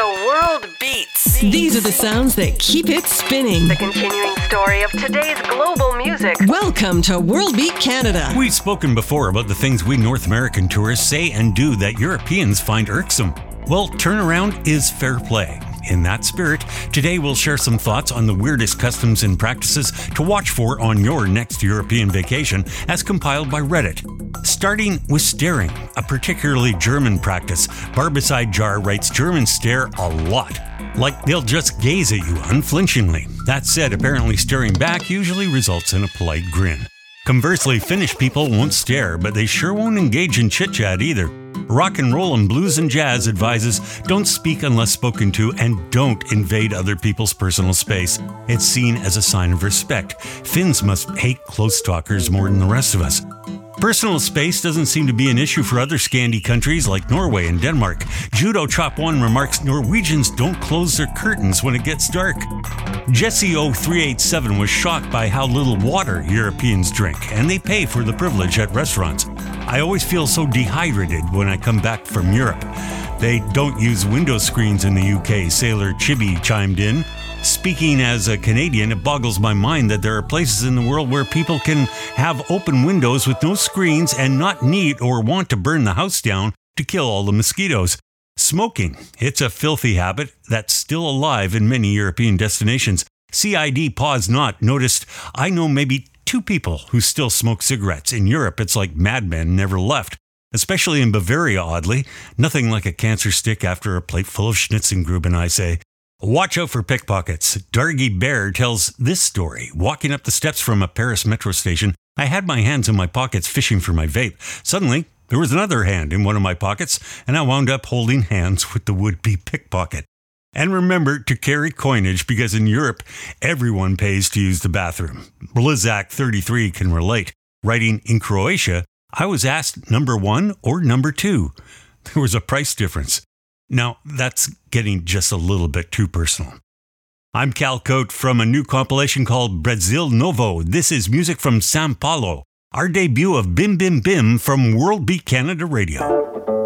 The world beats. These are the sounds that keep it spinning. The continuing story of today's global music. Welcome to World Beat Canada. We've spoken before about the things we North American tourists say and do that Europeans find irksome. Well, turnaround is fair play. In that spirit, today we'll share some thoughts on the weirdest customs and practices to watch for on your next European vacation, as compiled by Reddit. Starting with staring, a particularly German practice. Barbicide Jar writes Germans stare a lot. Like they'll just gaze at you unflinchingly. That said, apparently staring back usually results in a polite grin. Conversely, Finnish people won't stare, but they sure won't engage in chit chat either. Rock and roll and blues and jazz advises don't speak unless spoken to and don't invade other people's personal space. It's seen as a sign of respect. Finns must hate close talkers more than the rest of us. Personal space doesn't seem to be an issue for other Scandi countries like Norway and Denmark. Judo Chop One remarks Norwegians don't close their curtains when it gets dark. Jesse 0387 was shocked by how little water Europeans drink, and they pay for the privilege at restaurants. I always feel so dehydrated when I come back from Europe. They don't use window screens in the UK, Sailor Chibi chimed in. Speaking as a Canadian, it boggles my mind that there are places in the world where people can have open windows with no screens and not need or want to burn the house down to kill all the mosquitoes. Smoking. It's a filthy habit that's still alive in many European destinations. CID Pause Not noticed I know maybe two people who still smoke cigarettes. In Europe, it's like madmen never left. Especially in Bavaria, oddly. Nothing like a cancer stick after a plate full of Schnitzengruben, I say. Watch out for pickpockets. Dargy Bear tells this story. Walking up the steps from a Paris metro station, I had my hands in my pockets fishing for my vape. Suddenly, there was another hand in one of my pockets, and I wound up holding hands with the would be pickpocket. And remember to carry coinage because in Europe, everyone pays to use the bathroom. Blizak33 can relate. Writing in Croatia, I was asked number one or number two. There was a price difference. Now, that's getting just a little bit too personal. I'm Cal Cote from a new compilation called Brasil Novo. This is music from Sao Paulo, our debut of Bim Bim Bim from World Beat Canada Radio.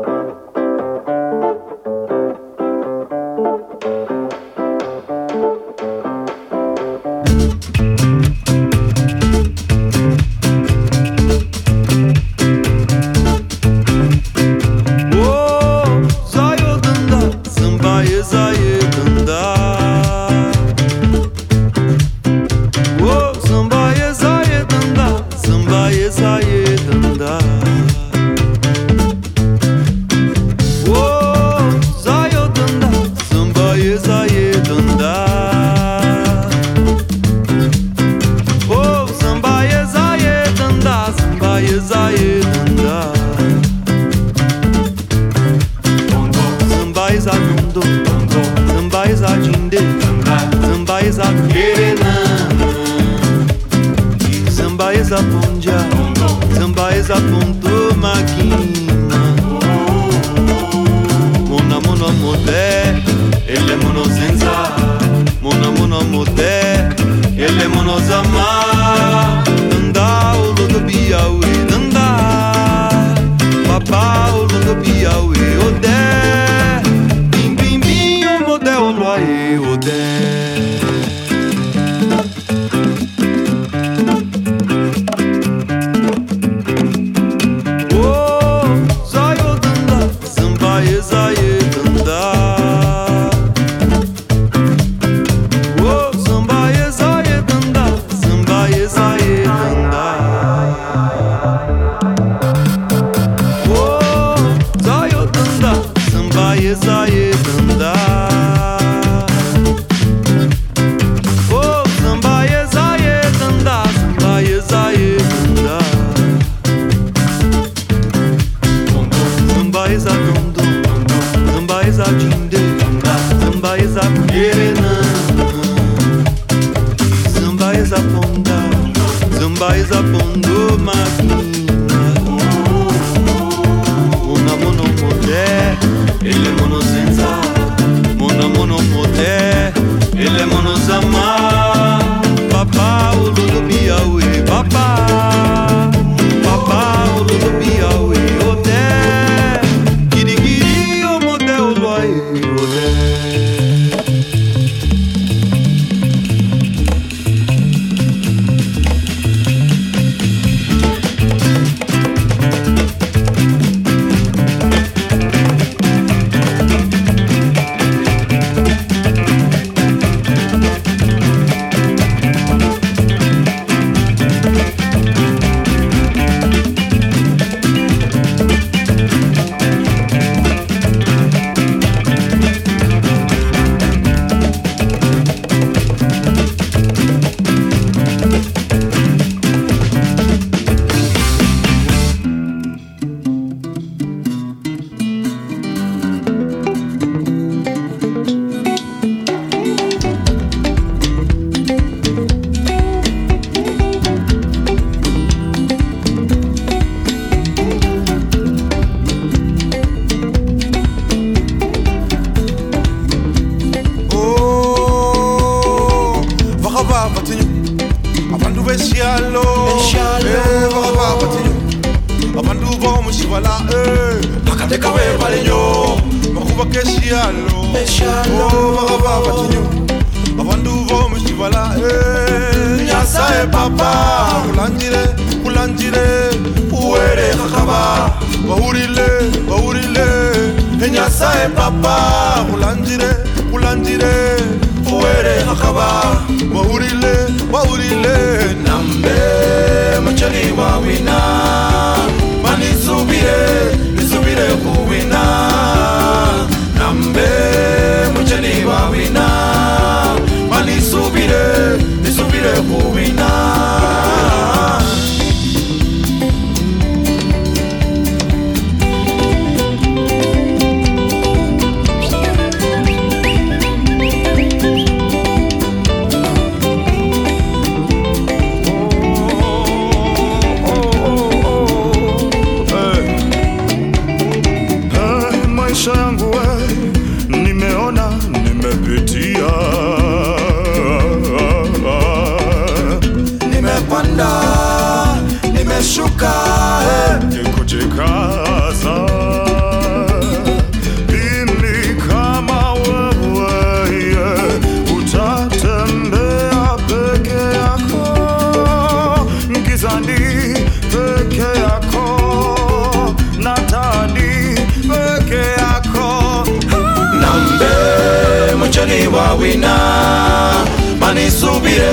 Manisubire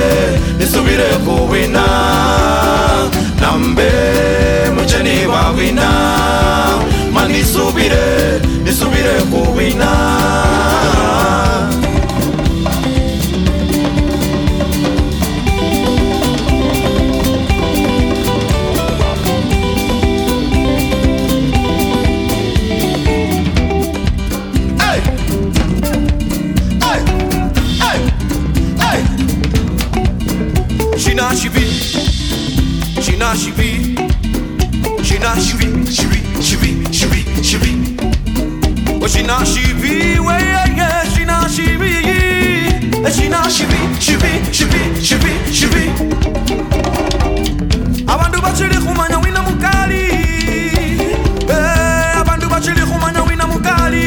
nisubire kuwina. Nambe muchani wawina manisubire nisubire kuwina na chibi Și na chibi, chibi, chibi, și chibi O și na chibi, ue, e, e, și na chibi Și na cu chibi, chibi, chibi, chibi Abantu bachele khumanya wina mukali Eh, abantu bachele khumanya wina mukali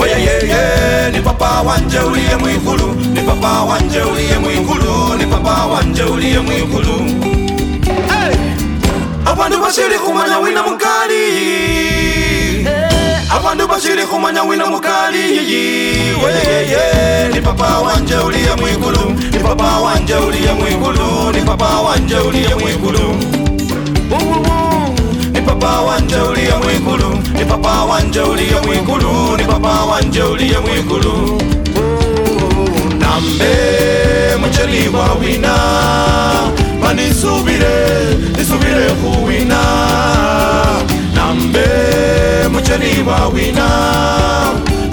Oye, ye, ye, ni papa wanje uliye mwikulu Ni papa wanje uliye mwikulu Ni papa wanje uliye mwikulu Abantu bachili kumanya wina mukali. Abantu bashiri kumanya wina mukali. Ni papa wanje uliye mwigulu. Ni papa wanje uliye mwigulu. Ni papa wanje uliye mwigulu. Nambe mucheli wa wina, manisubire, nisubire kuwina. Nambe mucheli wawina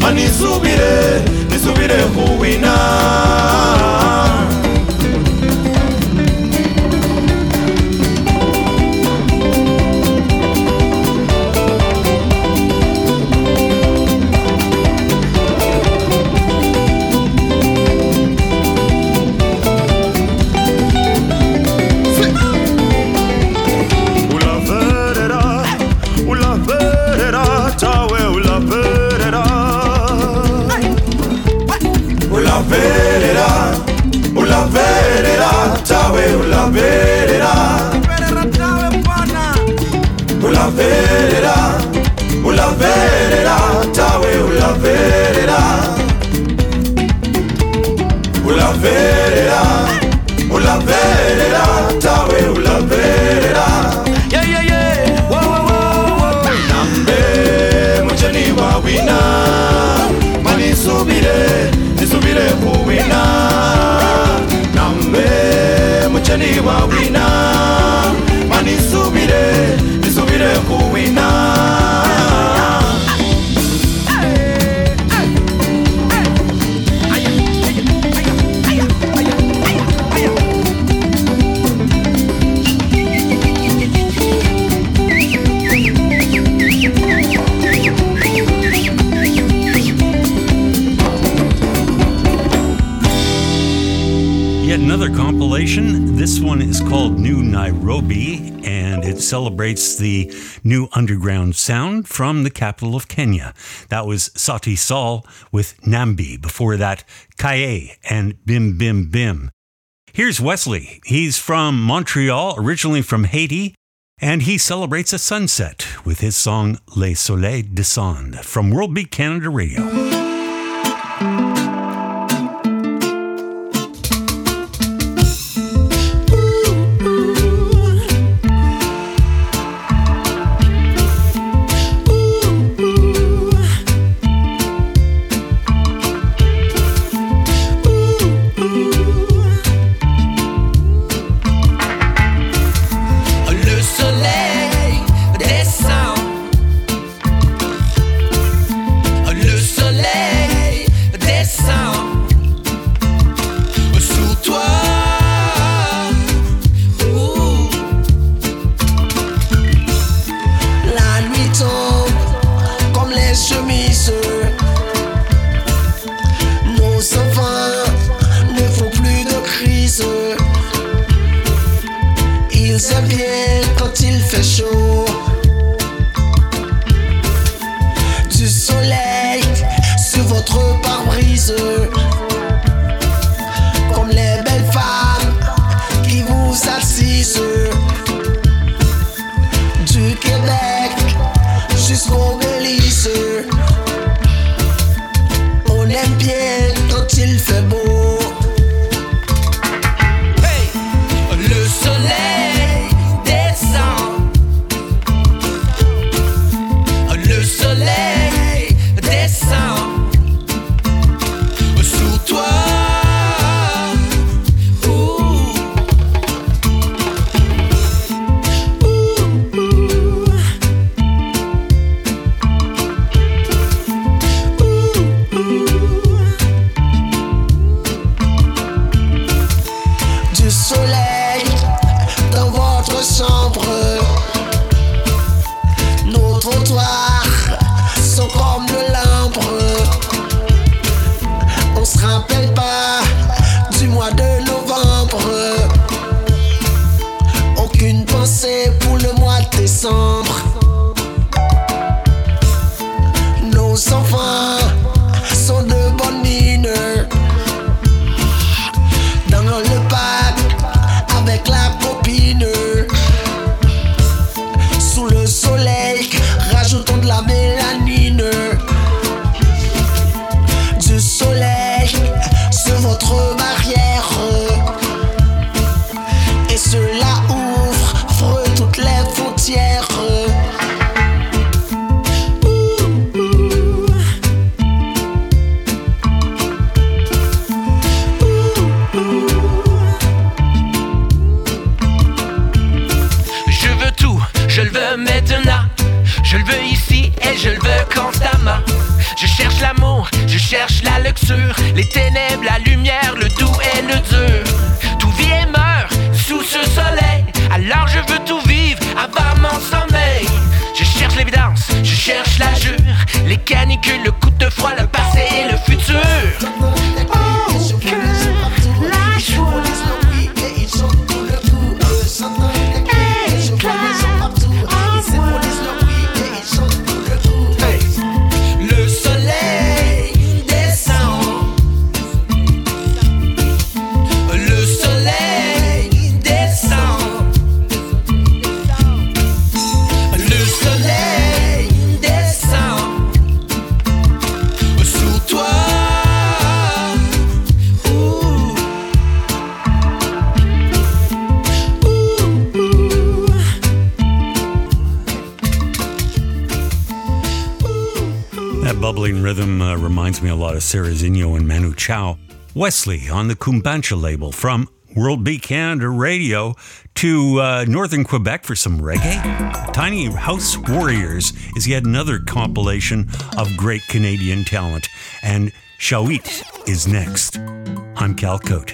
manisubire, nisubire kuwina. ulaverera ulaverera ulaverera tawe ulaverera ulaverera another compilation. This one is called Nu Nairobi, and It celebrates the new underground sound from the capital of Kenya. That was Sauti Sol with Nambee. Before that, Cae and Bim Bim Bim. Here's Wesli. He's from Montreal, originally from Haiti, and he celebrates a sunset with his song Le Soleil Descend from World Beat Canada Radio. Les le coup de froid, le a lot of Sarazinho and Manu Chao. Wesli on the Cumbancha label from World Beat Canada Radio to uh, Northern Quebec for some reggae. Tiny House Warriors is yet another compilation of great Canadian talent, and Shauit is next. I'm Cal Cote.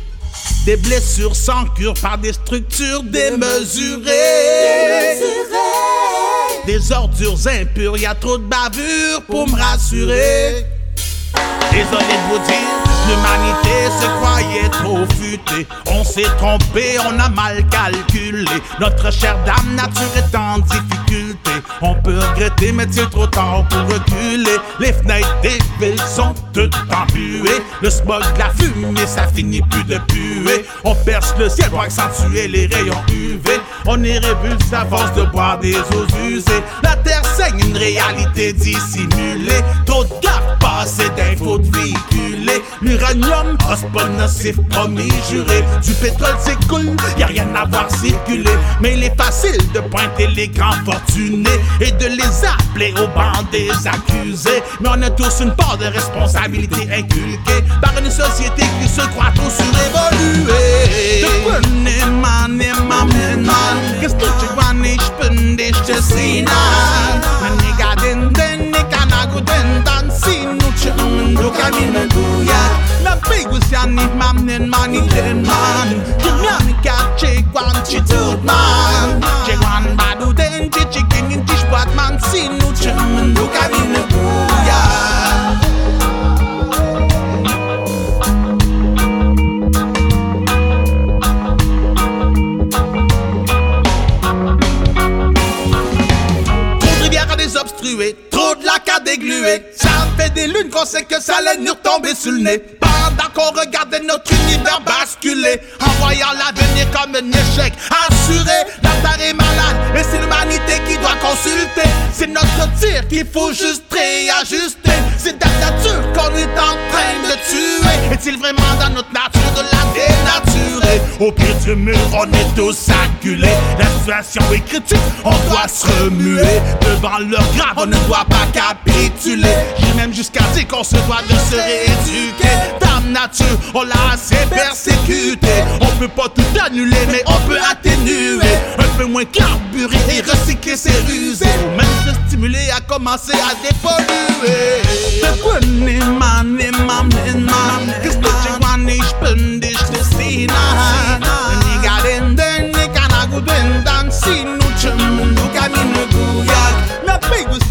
Des blessures sans cure par des structures démesurées. Des ordures impures, y a trop de bavures pour me rassurer. Désolé de vous dire, l'humanité se croyait trop futée. On s'est trompé, on a mal calculé. Notre chère dame nature est en difficulté. On peut regretter, mais c'est trop tard pour reculer. Les fenêtres des villes sont toutes embuées. Le smog, la fumée, ça finit plus de puer. On perce le ciel pour accentuer les rayons UV. On est révulsé à force de boire des eaux usées. La terre saigne une réalité dissimulée. Trop de gaffe passées d'infos de véhiculés. L'uranium, pas nocif, promis, juré. Du pétrole s'écoule, y a rien à voir circuler. Mais il est facile de pointer les grands fortunés et de les appeler au banc des accusés. Mais on a tous une part de responsabilité inculquée par une société qui se croit trop surévoluée. Qu'est-ce que tu vois, bin dich den, dan, sin, nu, chum, du, kamine, guya. Na, bigus, ja, nicht mam, nen, man, man. Kimya, nigga, che, man. Badu, den, chi, chi, man, chum, du, kamine, guya. Trop de rivières à de lacs à dégluer. Ça fait des lunes qu'on sait que ça allait nous retomber sur le nez. Pendant qu'on regardait notre univers basculer, en voyant l'avenir comme un échec assuré. La terre est malade et c'est l'humanité qui doit consulter. C'est notre tir qu'il faut juste réajuster. C'est la nature qu'on est en train de tuer. Est-il vraiment dans notre nature de la dénaturer? Au pied du mur, on est tous acculés. La situation est critique, on doit se remuer. Devant leur grave, on ne doit pas J'ai même jusqu'à dire qu'on se doit de se rééduquer. Dame nature, on l'a assez persécuté. On peut pas tout annuler, mais on peut atténuer. Un peu moins carburé et recycler ses rusés. Ou même se stimuler à commencer à dépolluer.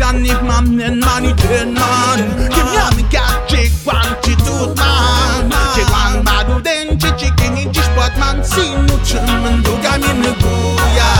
Ja nicht man, man, i, den, man. Kim ya, mi, ga, che, kwan, chi, tut, man. Che, kwan, badu, den, chi, chi, king, chi, spot, man, sin, nu, chum, du, kamine, guya. Oh, Wichinan,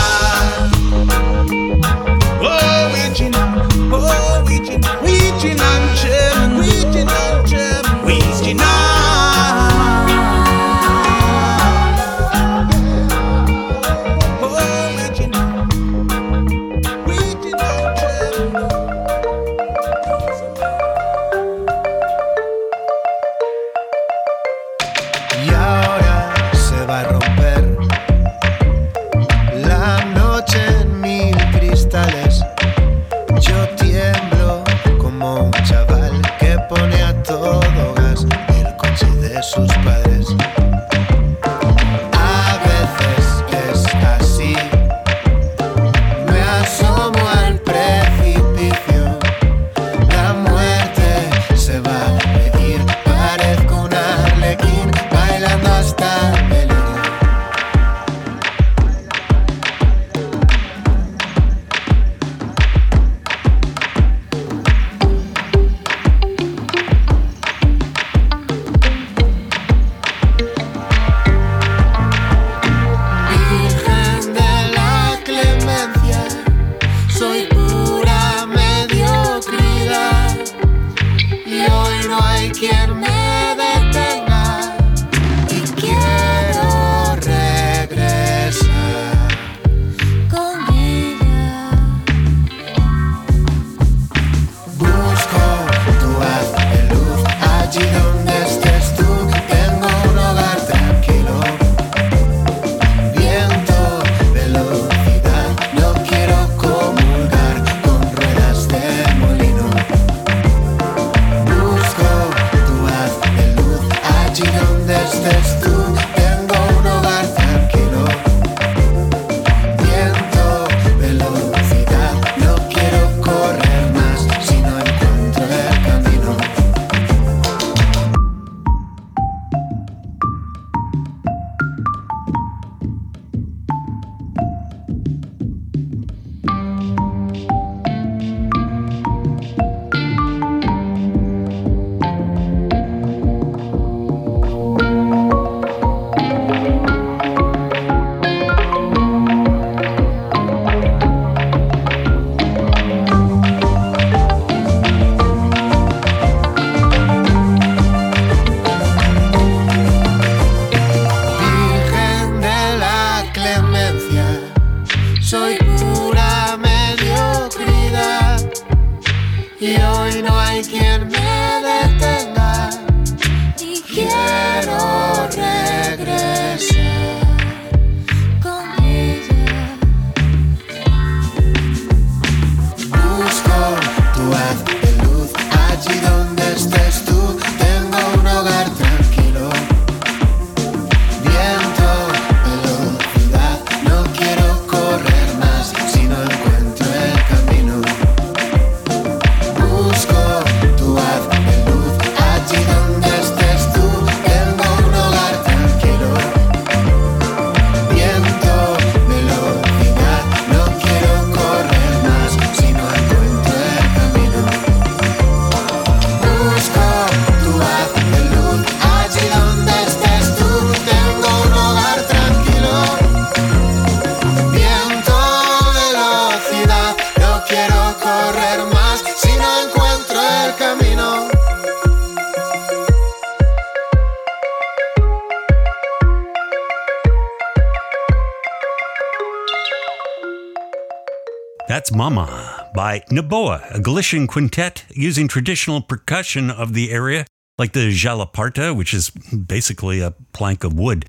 a Galician quintet using traditional percussion of the area, like the txalaparta, which is basically a plank of wood.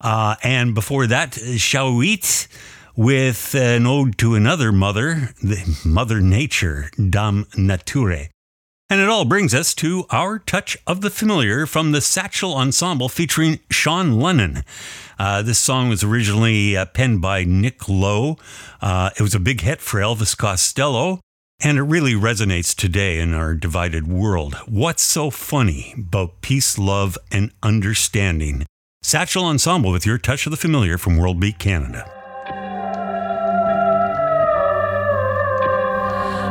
Uh, and before that, Shauit with an ode to another mother, the Mother Nature, Dame Nature. And it all brings us to our touch of the familiar from the Sachal Ensemble featuring Sean Lennon. Uh, this song was originally uh, penned by Nick Lowe. Uh, it was a big hit for Elvis Costello, and it really resonates today in our divided world. What's so funny about peace, love, and understanding? Sachal Ensemble with your touch of the familiar from World Beat Canada.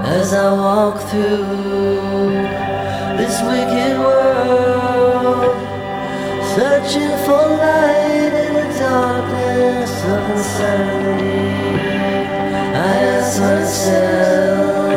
As I walk through this wicked world, searching for light in the darkness of insanity, I ask myself,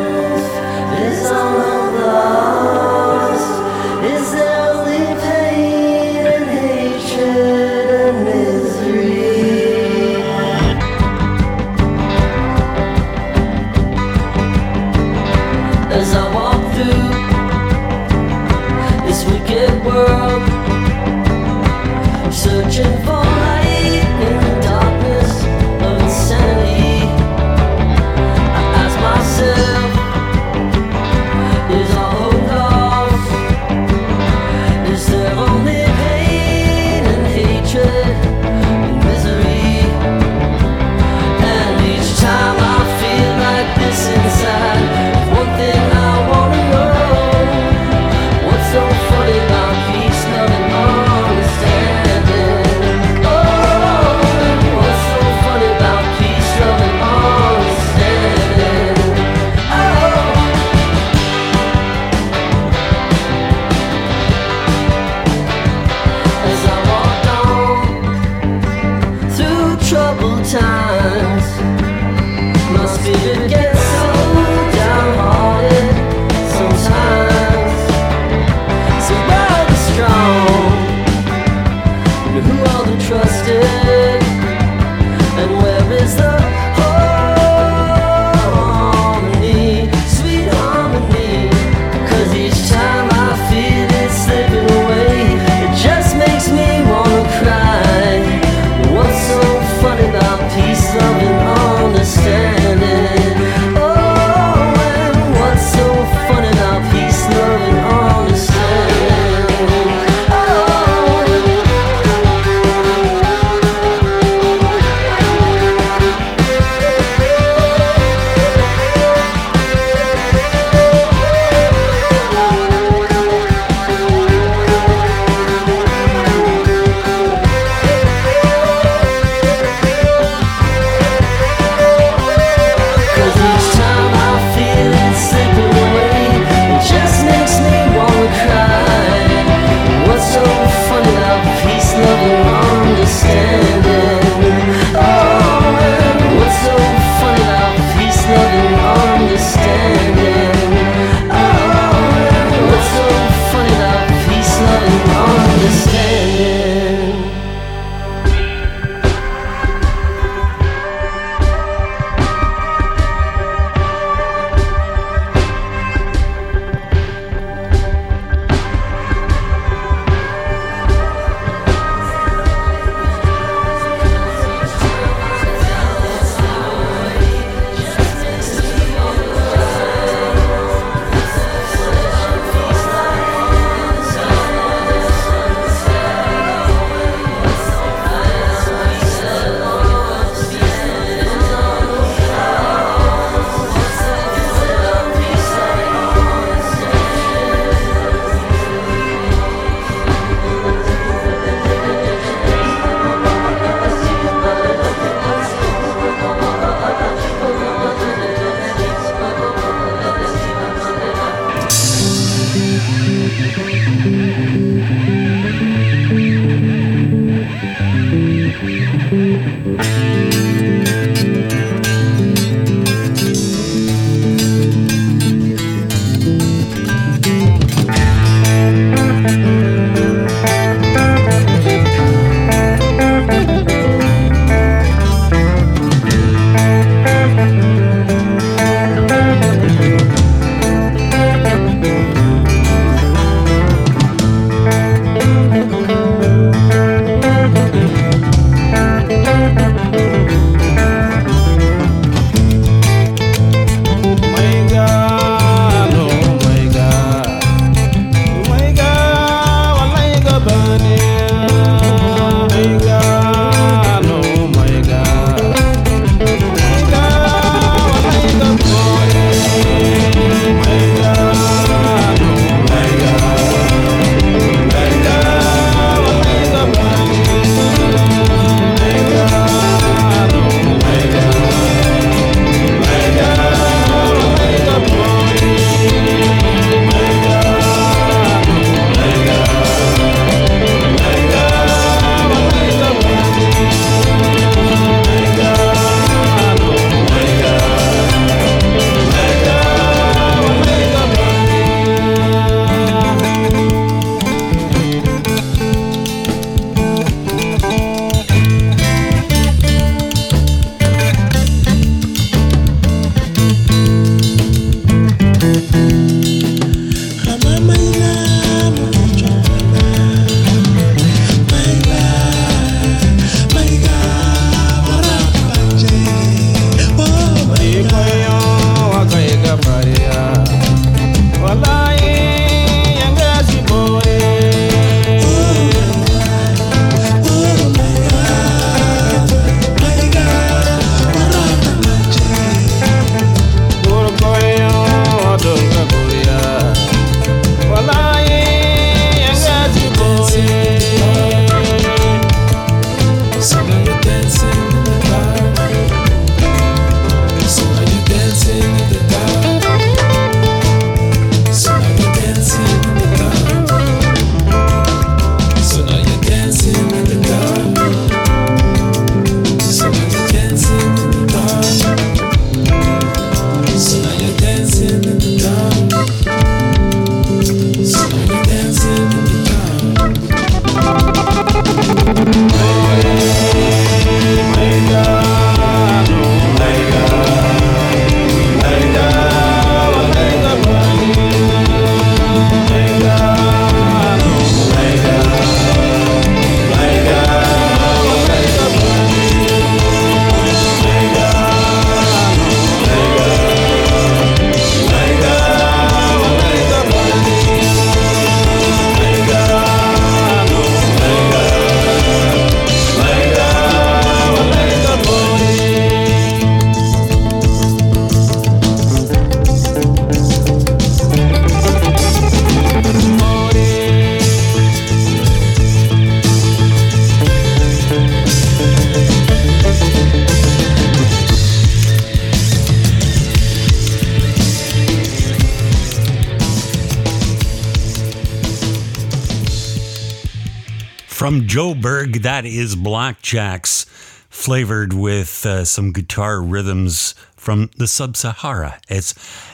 That is BLK JKS, flavored with uh, some guitar rhythms from the sub Sahara. It's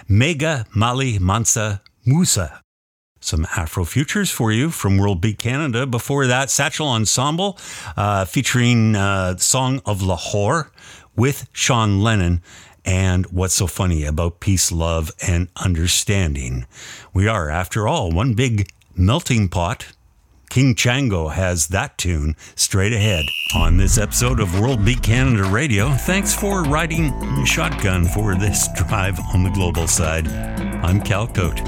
Maiga Mali Mansa Musa. Some Afro futures for you from World Beat Canada. Before that, Sachal Ensemble uh, featuring uh, Song of Lahore with Sean Lennon and what's so funny about peace, love, and understanding. We are, after all, one big melting pot. King Chango has that tune straight ahead on this episode of World Beat Canada Radio. Thanks for riding shotgun for this drive on the global side. I'm Cal Cote.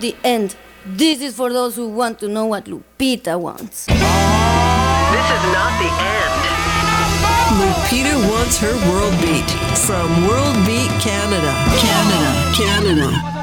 The end. This is for those who want to know what Lupita wants. This is not the end. Lupita wants her world beat from World Beat Canada. Canada. Canada.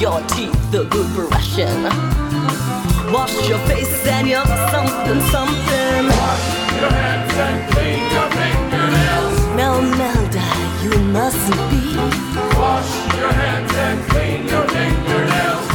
Your teeth a good brushing. Wash your face and your something, something. Wash your hands and clean your fingernails. Now, Melda, you mustn't be. Wash your hands and clean your fingernails.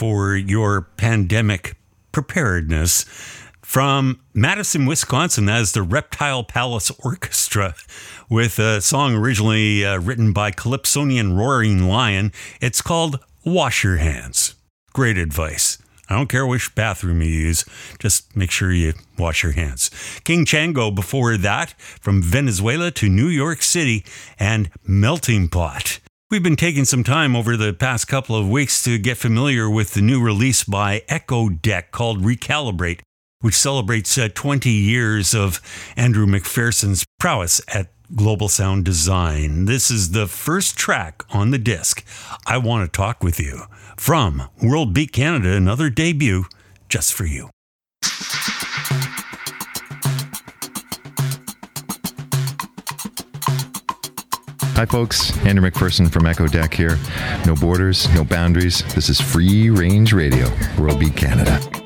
For your pandemic preparedness from Madison, Wisconsin, as the Reptile Palace Orchestra, with a song originally uh, written by Calypsonian Roaring Lion. It's called Wash Your Hands. Great advice. I don't care which bathroom you use, just make sure you wash your hands. King Chango before that, from Venezuela to New York City, and Melting Pot. We've been taking some time over the past couple of weeks to get familiar with the new release by eccodek called Recalibrate, which celebrates uh, 20 years of Andrew McPherson's prowess at global sound design. This is the first track on the disc. I want to talk with you from World Beat Canada, another debut just for you. Hi, folks. Andrew McPherson from eccodek here. No borders, no boundaries. This is free range radio, World Beat Canada.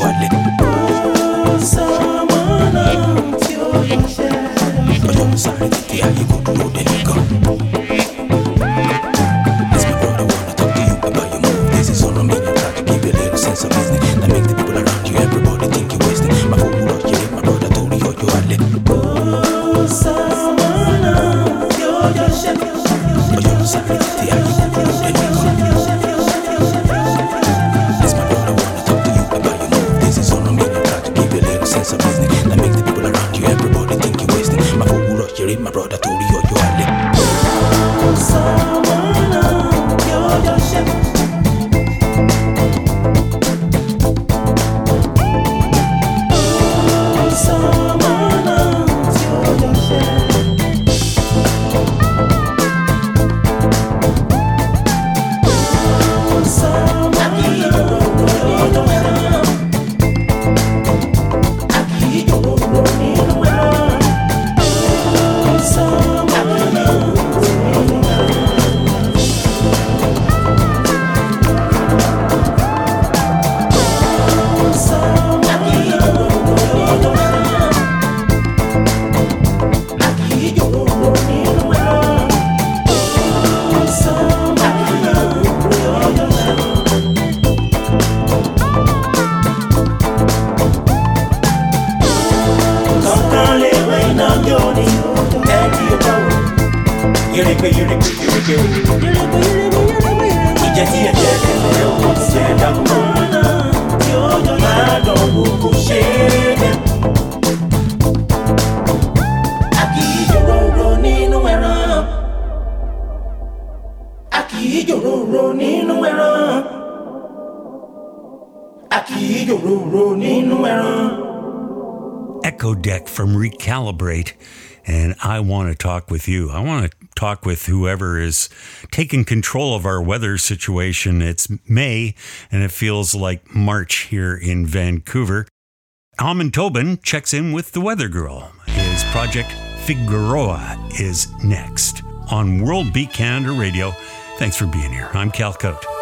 Told eccodek from Recalibrate, and I want to talk with you. I want to talk with whoever is taking control of our weather situation. It's May, and it feels like March here in Vancouver. Amon Tobin checks in with the Weather Girl. His project Figueroa is next on World Beat Canada Radio Thanks for being here. I'm Cal Cote.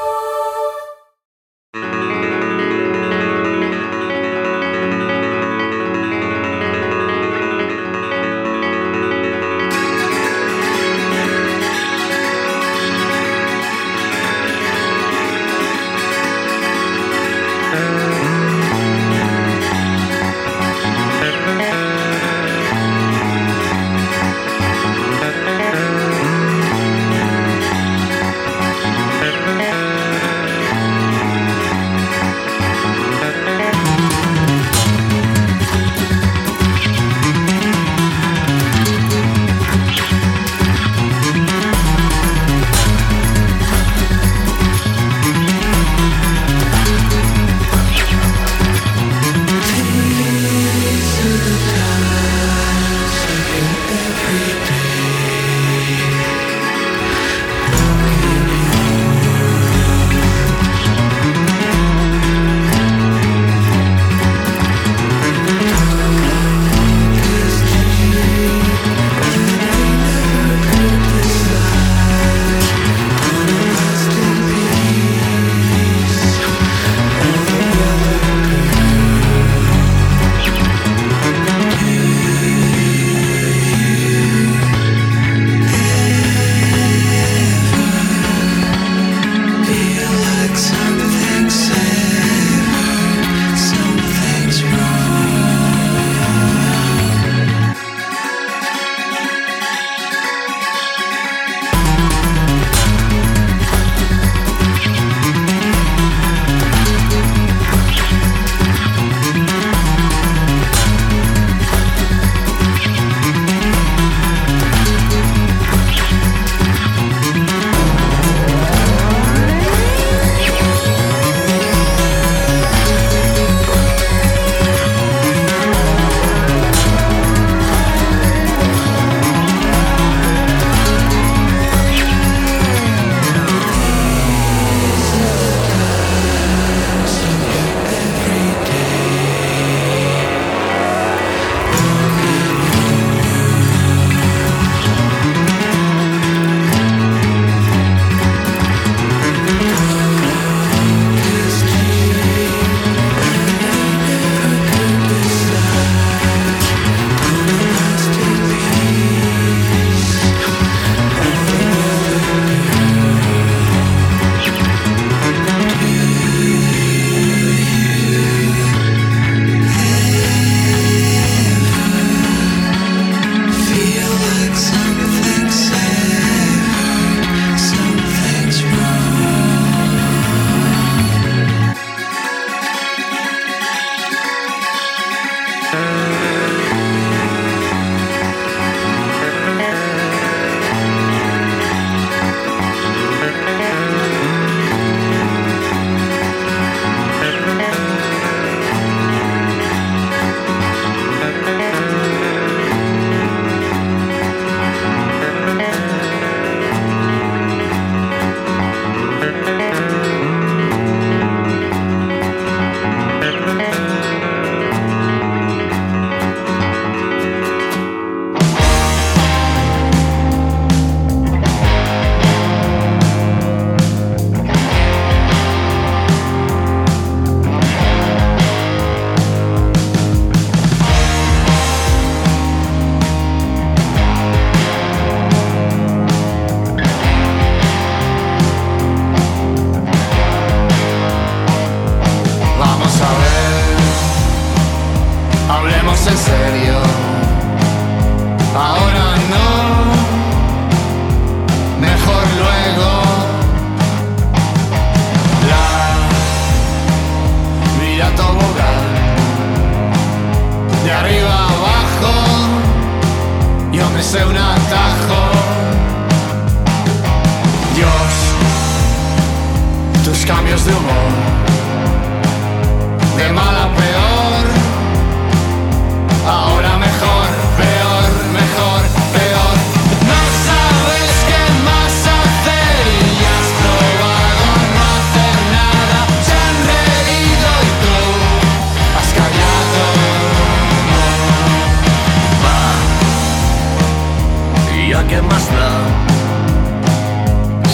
¿Y a qué más da?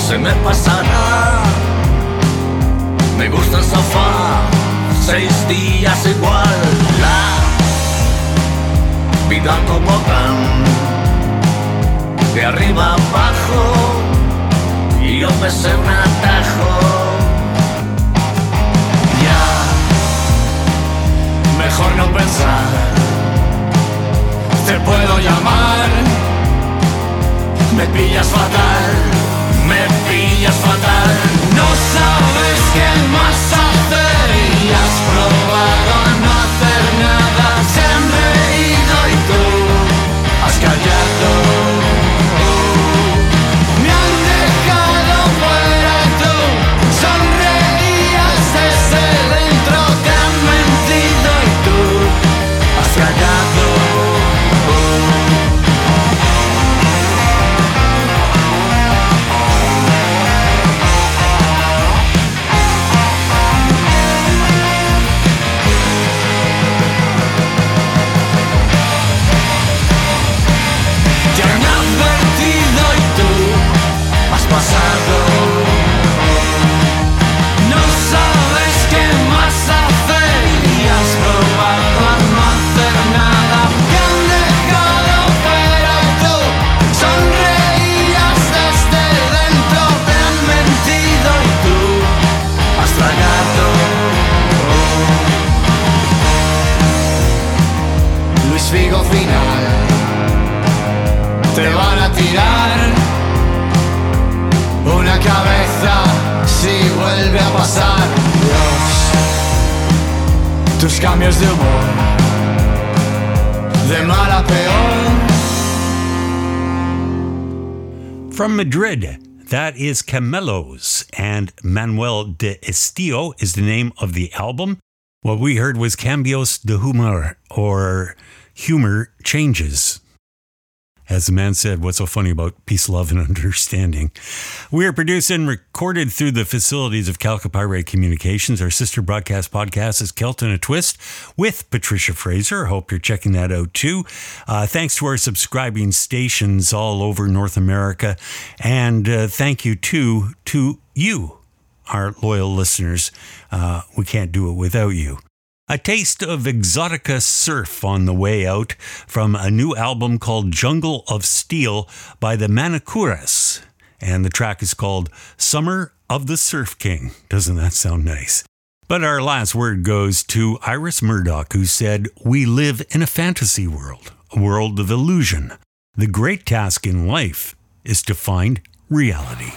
Se me pasará. Me gusta el sofá, seis días igual. La vida como tan de arriba abajo. Y yo me sé un atajo. Ya, Mejor no pensar. Te puedo llamar. Me pillas fatal. Me pillas fatal. No sabes qué más cambios de humor, de mal a peor. From Madrid, that is Camellos, and Manual de Estilo is the name of the album. What we heard was Cambios de Humor, or Humor Changes. As the man said, what's so funny about peace, love, and understanding? We are produced and recorded through the facilities of Calcapire Communications. Our sister broadcast podcast is Kelton a Twist with Patricia Fraser. Hope you're checking that out too. Uh, thanks to our subscribing stations all over North America. And uh, thank you too to you, our loyal listeners. Uh, we can't do it without you. A taste of exotica surf on the way out from a new album called Jungle of Steel by the Manakooras. And the track is called Summer of the Surf King. Doesn't that sound nice? But our last word goes to Iris Murdoch, who said, We live in a fantasy world, a world of illusion. The great task in life is to find reality.